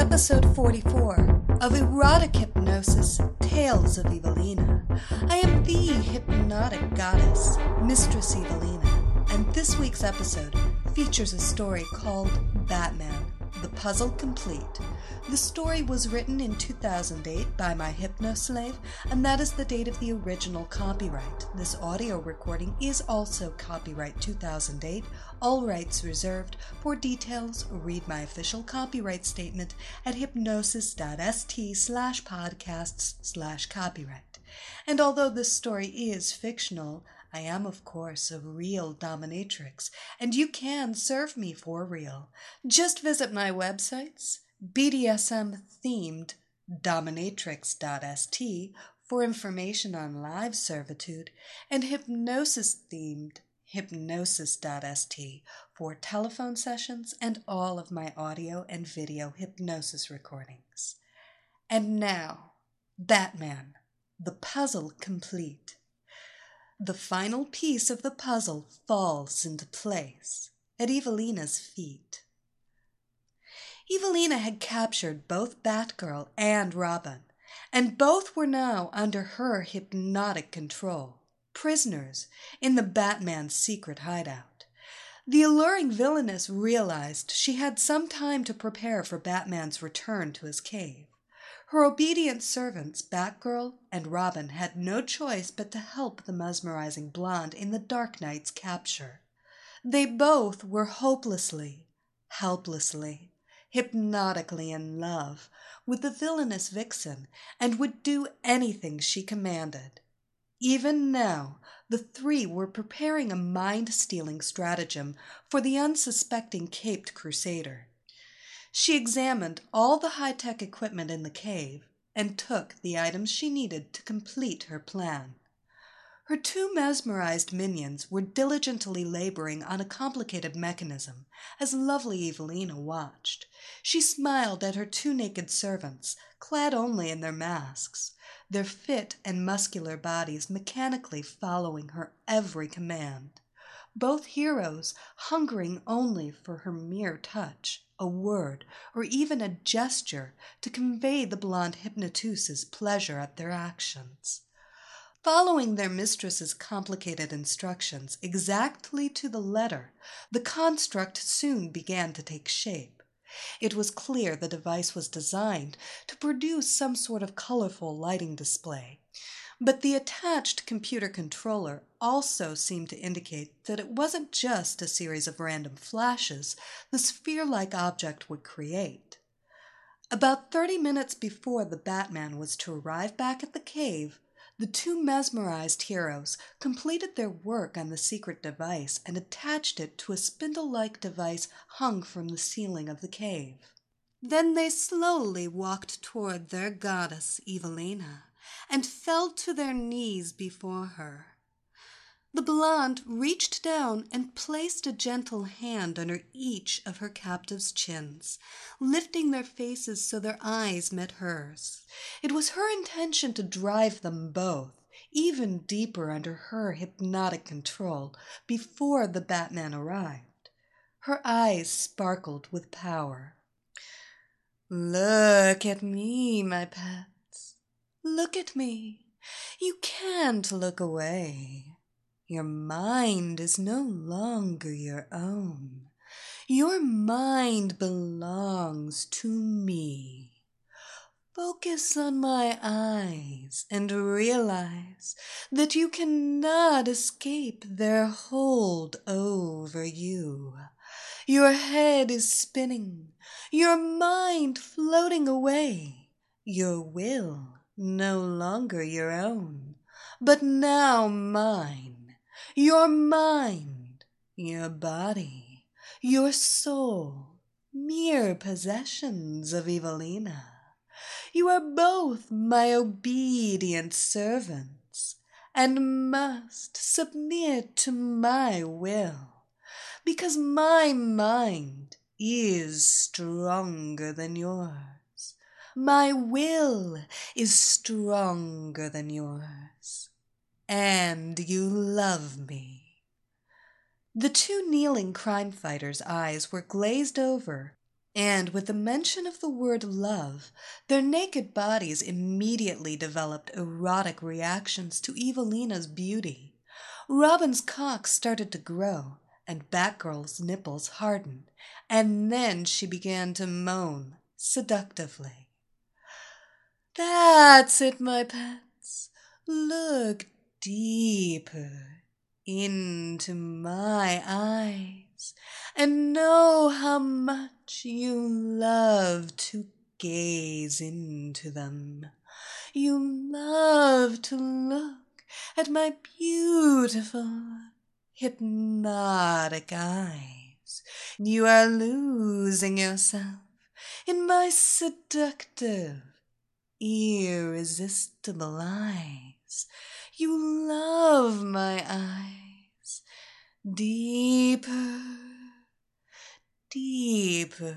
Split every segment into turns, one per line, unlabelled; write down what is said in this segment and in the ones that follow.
Episode 44 of Erotic Hypnosis Tales of Evelina. I am the hypnotic goddess, Mistress Evelina, and this week's episode features a story called Batman The Puzzle Complete. The story was written in 2008 by my hypnoslave, and that is the date of the original copyright. This audio recording is also copyright 2008, all rights reserved. For details, read my official copyright statement at hypnosis.st slash podcasts slash copyright. And although this story is fictional, I am, of course, a real dominatrix, and you can serve me for real. Just visit my websites, BDSM themed dominatrix.st for information on live servitude, and hypnosis themed hypnosis.st for telephone sessions and all of my audio and video hypnosis recordings. And now, Batman, the puzzle complete. The final piece of the puzzle falls into place at Evelina's feet. Evelina had captured both Batgirl and Robin, and both were now under her hypnotic control, prisoners in the Batman's secret hideout. The alluring villainess realized she had some time to prepare for Batman's return to his cave. Her obedient servants, Batgirl and Robin, had no choice but to help the mesmerizing blonde in the Dark Knight's capture. They both were hopelessly, helplessly, hypnotically in love with the villainous vixen and would do anything she commanded. Even now, the three were preparing a mind stealing stratagem for the unsuspecting caped crusader. She examined all the high tech equipment in the cave and took the items she needed to complete her plan. Her two mesmerized minions were diligently laboring on a complicated mechanism as lovely Evelina watched. She smiled at her two naked servants, clad only in their masks, their fit and muscular bodies mechanically following her every command. Both heroes hungering only for her mere touch, a word, or even a gesture to convey the blonde hypnoteuse's pleasure at their actions. Following their mistress's complicated instructions exactly to the letter, the construct soon began to take shape. It was clear the device was designed to produce some sort of colorful lighting display, but the attached computer controller also seemed to indicate that it wasn't just a series of random flashes the sphere like object would create. About thirty minutes before the Batman was to arrive back at the cave, the two mesmerized heroes completed their work on the secret device and attached it to a spindle like device hung from the ceiling of the cave. Then they slowly walked toward their goddess, Evelina, and fell to their knees before her. The blonde reached down and placed a gentle hand under each of her captive's chins, lifting their faces so their eyes met hers. It was her intention to drive them both even deeper under her hypnotic control before the Batman arrived. Her eyes sparkled with power. Look at me, my pets. Look at me. You can't look away. Your mind is no longer your own. Your mind belongs to me. Focus on my eyes and realize that you cannot escape their hold over you. Your head is spinning, your mind floating away, your will no longer your own but now mine, your mind, your body, your soul, mere possessions of Evelina. You are both my obedient servants, and must submit to my will, because my mind is stronger than yours. My will is stronger than yours. And you love me. The two kneeling crime fighters' eyes were glazed over, and with the mention of the word love, their naked bodies immediately developed erotic reactions to Evelina's beauty. Robin's cock started to grow, and Batgirl's nipples hardened, and then she began to moan seductively. That's it, my pets. Look deeper into my eyes and know how much you love to gaze into them. You love to look at my beautiful, hypnotic eyes. You are losing yourself in my seductive, irresistible eyes. You love my eyes deeper, deeper,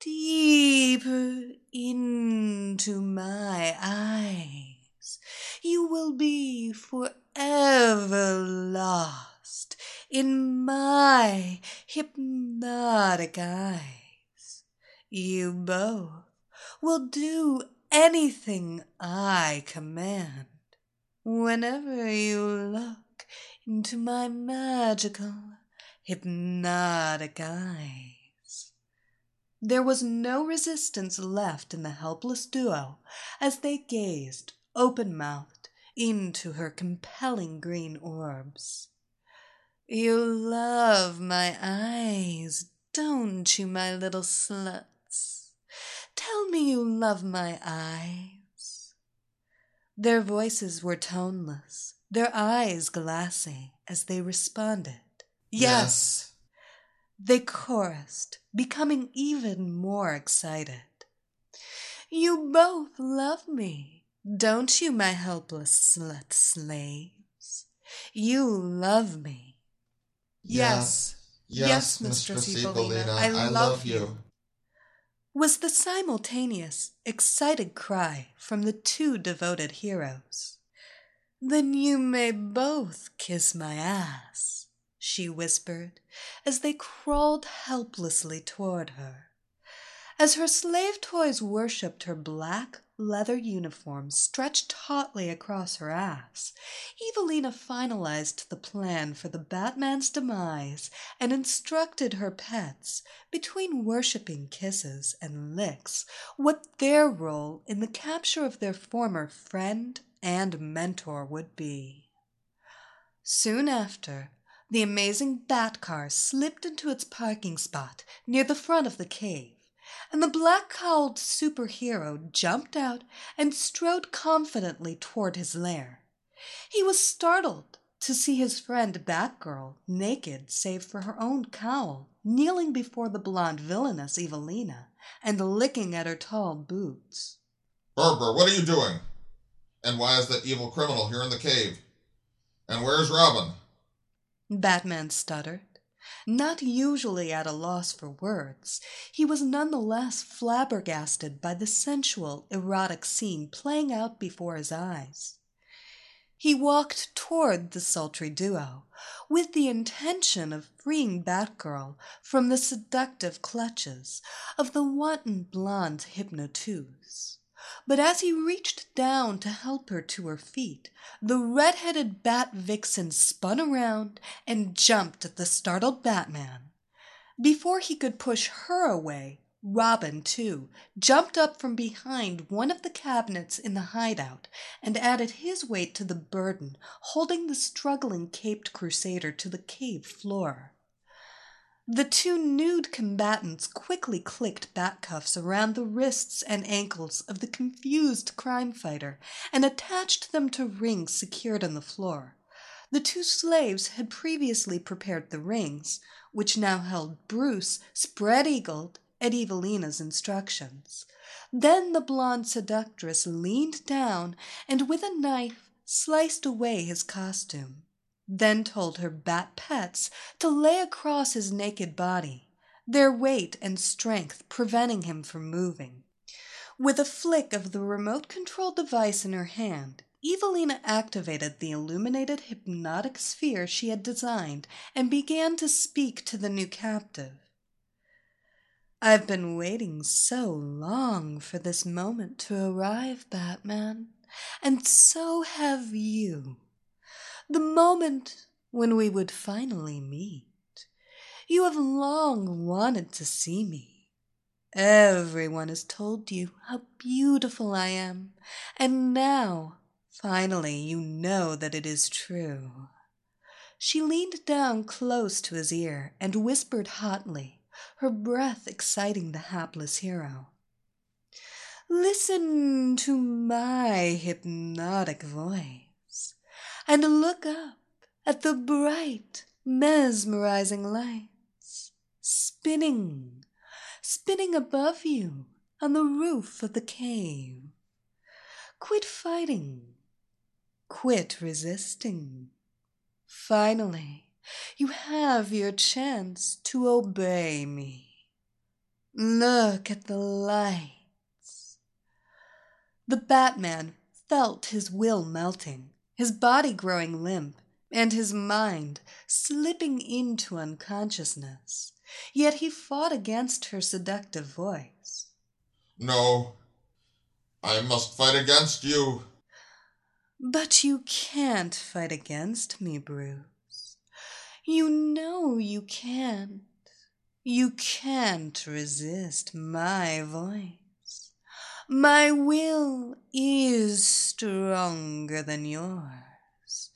deeper into my eyes. You will be forever lost in my hypnotic eyes. You both will do anything I command whenever you look into my magical, hypnotic eyes. There was no resistance left in the helpless duo as they gazed, open mouthed, into her compelling green orbs. You love my eyes, don't you, my little sluts? Tell me you love my eyes. Their voices were toneless, their eyes glassy as they responded.
Yes.
They chorused, becoming even more excited. You both love me, don't you, my helpless slut slaves? You love me.
Yes. Yes, Mistress Evelina, I love you.
Was the simultaneous, excited cry from the two devoted heroes. Then you may both kiss my ass, she whispered as they crawled helplessly toward her. As her slave toys worshipped her black leather uniform stretched tautly across her ass, Evelina finalized the plan for the Batman's demise and instructed her pets, between worshipping kisses and licks, what their role in the capture of their former friend and mentor would be. Soon after, the amazing Bat car slipped into its parking spot near the front of the cave and the black cowled superhero jumped out and strode confidently toward his lair. He was startled to see his friend Batgirl, naked save for her own cowl, kneeling before the blonde villainess Evelina and licking at her tall boots.
Barbara, what are you doing? And why is that evil criminal here in the cave? And where's Robin?
Batman stuttered. Not usually at a loss for words, he was none the less flabbergasted by the sensual, erotic scene playing out before his eyes. He walked toward the sultry duo with the intention of freeing Batgirl from the seductive clutches of the wanton blonde hypnoteuse. But as he reached down to help her to her feet, the red-headed Bat Vixen spun around and jumped at the startled Batman. Before he could push her away, Robin, too, jumped up from behind one of the cabinets in the hideout and added his weight to the burden holding the struggling caped crusader to the cave floor. The two nude combatants quickly clicked bat cuffs around the wrists and ankles of the confused crime fighter and attached them to rings secured on the floor. The two slaves had previously prepared the rings, which now held Bruce spread eagled at Evelina's instructions. Then the blonde seductress leaned down and with a knife sliced away his costume then told her bat pets to lay across his naked body, their weight and strength preventing him from moving. With a flick of the remote control device in her hand, Evelina activated the illuminated hypnotic sphere she had designed and began to speak to the new captive. I've been waiting so long for this moment to arrive, Batman, and so have you the moment when we would finally meet. You have long wanted to see me. Everyone has told you how beautiful I am, and now, finally, you know that it is true. She leaned down close to his ear and whispered hotly, her breath exciting the hapless hero. Listen to my hypnotic voice and look up at the bright, mesmerizing lights spinning, spinning above you on the roof of the cave. Quit fighting. Quit resisting. Finally, you have your chance to obey me. Look at the lights. The Batman felt his will melting his body growing limp, and his mind slipping into unconsciousness. Yet he fought against her seductive voice.
No, I must fight against you.
But you can't fight against me, Bruce. You know you can't. You can't resist my voice. My will is stronger than yours.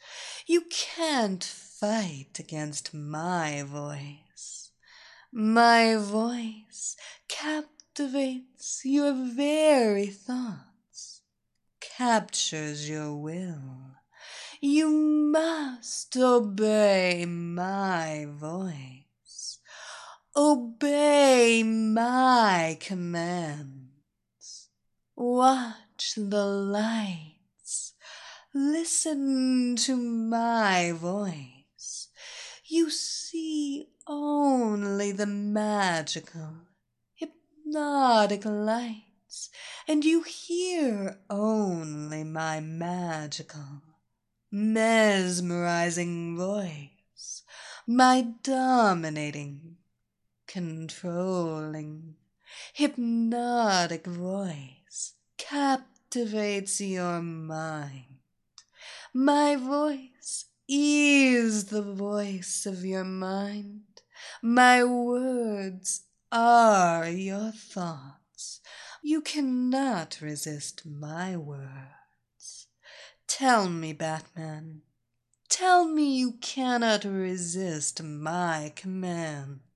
You can't fight against my voice. My voice captivates your very thoughts, captures your will. You must obey my voice. Obey my command. Watch the lights. Listen to my voice. You see only the magical, hypnotic lights, and you hear only my magical, mesmerizing voice, my dominating, controlling, hypnotic voice captivates your mind. My voice is the voice of your mind. My words are your thoughts. You cannot resist my words. Tell me, Batman. Tell me you cannot resist my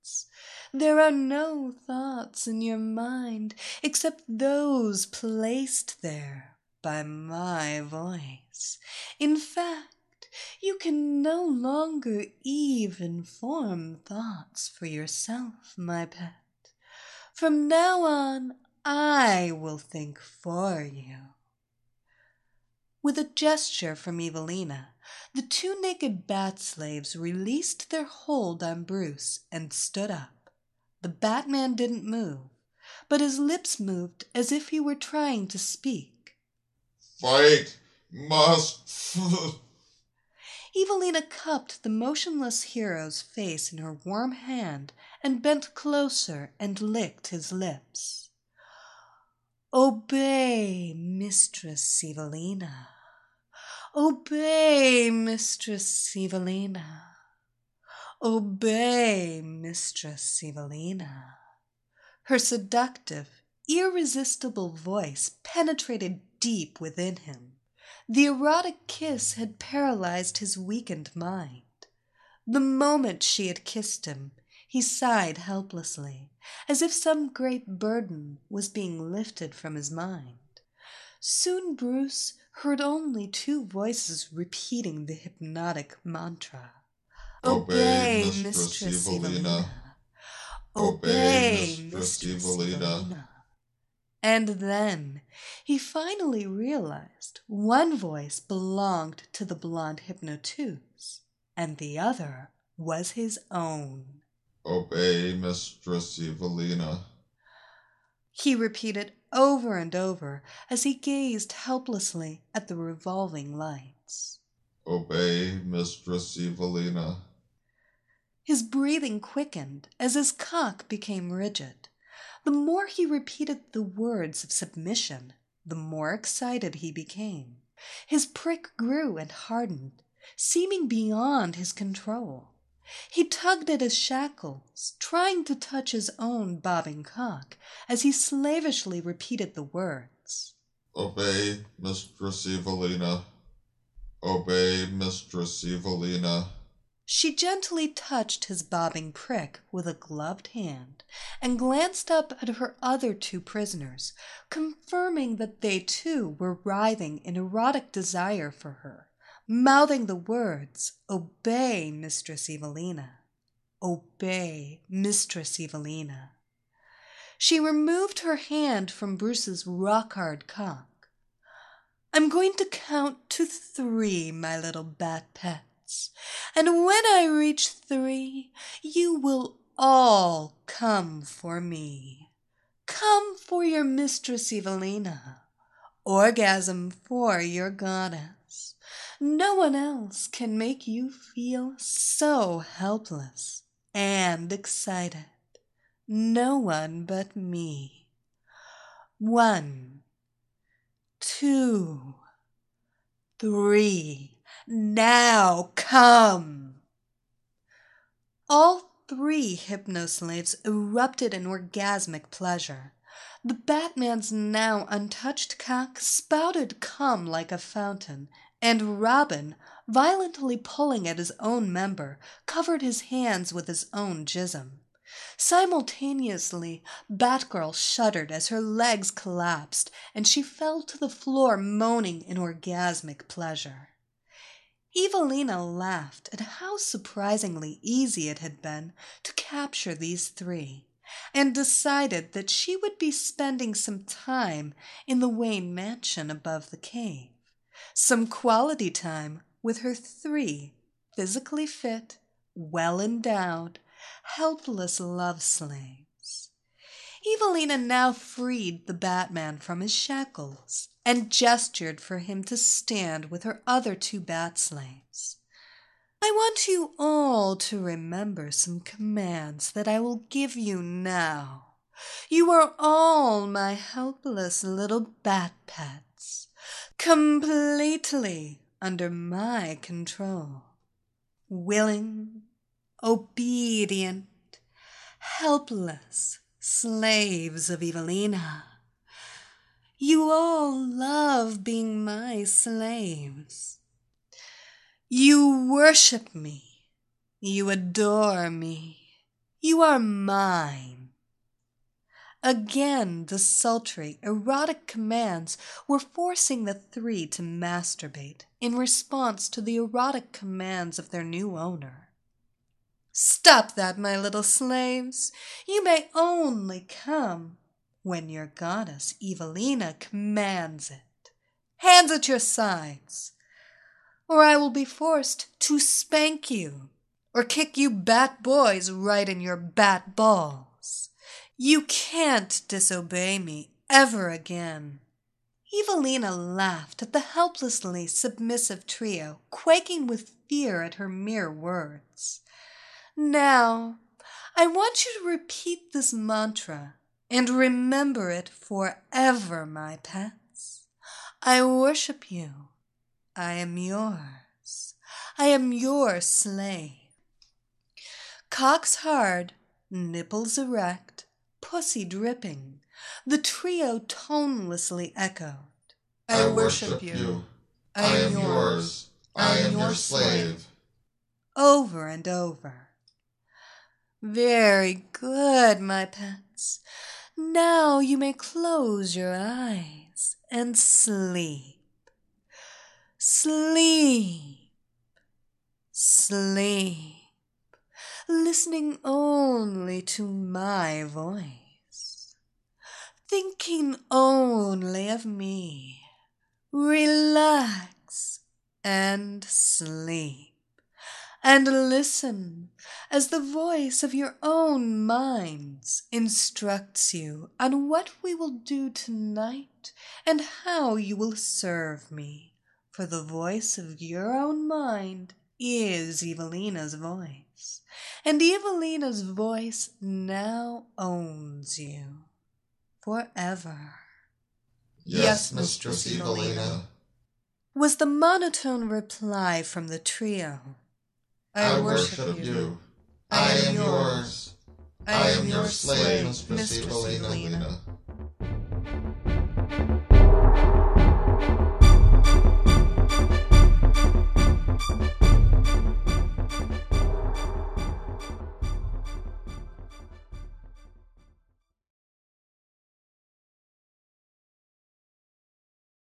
commands. There are no thoughts in your mind except those placed there by my voice. In fact, you can no longer even form thoughts for yourself, my pet. From now on, I will think for you. With a gesture from Evelina, the two naked bat slaves released their hold on Bruce and stood up. The Batman didn't move, but his lips moved as if he were trying to speak.
Fight must.
Evelina cupped the motionless hero's face in her warm hand and bent closer and licked his lips. Obey, Mistress Evelina. Obey, Mistress Evelina. Obey, Mistress Evelina. Her seductive, irresistible voice penetrated deep within him. The erotic kiss had paralyzed his weakened mind. The moment she had kissed him, He sighed helplessly, as if some great burden was being lifted from his mind. Soon Bruce heard only two voices repeating the hypnotic mantra.
Obey, Mistress Evelina. Obey, Mistress Evelina.
And then he finally realized one voice belonged to the blonde hypnoteuse, and the other was his own.
Obey, Mistress Evelina.
He repeated over and over as he gazed helplessly at the revolving lights.
Obey, Mistress Evelina.
His breathing quickened as his cock became rigid. The more he repeated the words of submission, the more excited he became. His prick grew and hardened, seeming beyond his control. He tugged at his shackles, trying to touch his own bobbing cock as he slavishly repeated the words.
Obey, Mistress Evelina. Obey, Mistress Evelina.
She gently touched his bobbing prick with a gloved hand and glanced up at her other two prisoners, confirming that they too were writhing in erotic desire for her, mouthing the words, Obey, Mistress Evelina. Obey, Mistress Evelina. She removed her hand from Bruce's rock hard cock. I'm going to count to three, my little bat pets, and when I reach three, you will all come for me. Come for your Mistress Evelina. Orgasm for your goddess. No one else can make you feel so helpless and excited. No one but me. One, two, three. Now come! All three hypnoslaves erupted in orgasmic pleasure. The Batman's now untouched cock spouted cum like a fountain, and Robin, violently pulling at his own member, covered his hands with his own jism. Simultaneously, Batgirl shuddered as her legs collapsed and she fell to the floor moaning in orgasmic pleasure. Evelina laughed at how surprisingly easy it had been to capture these three, and decided that she would be spending some time in the Wayne mansion above the cave, some quality time with her three physically fit, well endowed, helpless love slaves. Evelina now freed the Batman from his shackles and gestured for him to stand with her other two bat slaves. I want you all to remember some commands that I will give you now. You are all my helpless little bat pets, completely under my control. Willing, obedient, helpless slaves of Evelina. You all love being my slaves. You worship me. You adore me. You are mine. Again, the sultry, erotic commands were forcing the three to masturbate in response to the erotic commands of their new owner. Stop that, my little slaves. You may only come when your goddess Evelina commands it. Hands at your sides, or I will be forced to spank you or kick you bat boys right in your bat balls. You can't disobey me ever again. Evelina laughed at the helplessly submissive trio, quaking with fear at her mere words. Now, I want you to repeat this mantra and remember it forever, my pets. I worship you. I am yours. I am your slave. Cocks hard, nipples erect, pussy dripping, the trio tonelessly echoed.
I, worship you. I am yours. I am your slave.
Over and over. Very good, my pets. Now you may close your eyes and sleep. Sleep. Sleep. Listening only to my voice. Thinking only of me. Relax and sleep. And listen as the voice of your own minds instructs you on what we will do tonight and how you will serve me for the voice of your own mind is Evelina's voice, and Evelina's voice now owns you forever.
Yes, Mistress Evelina.
Was the monotone reply from the trio.
I worship you. I am yours. I am your slave, Mistress Evelina.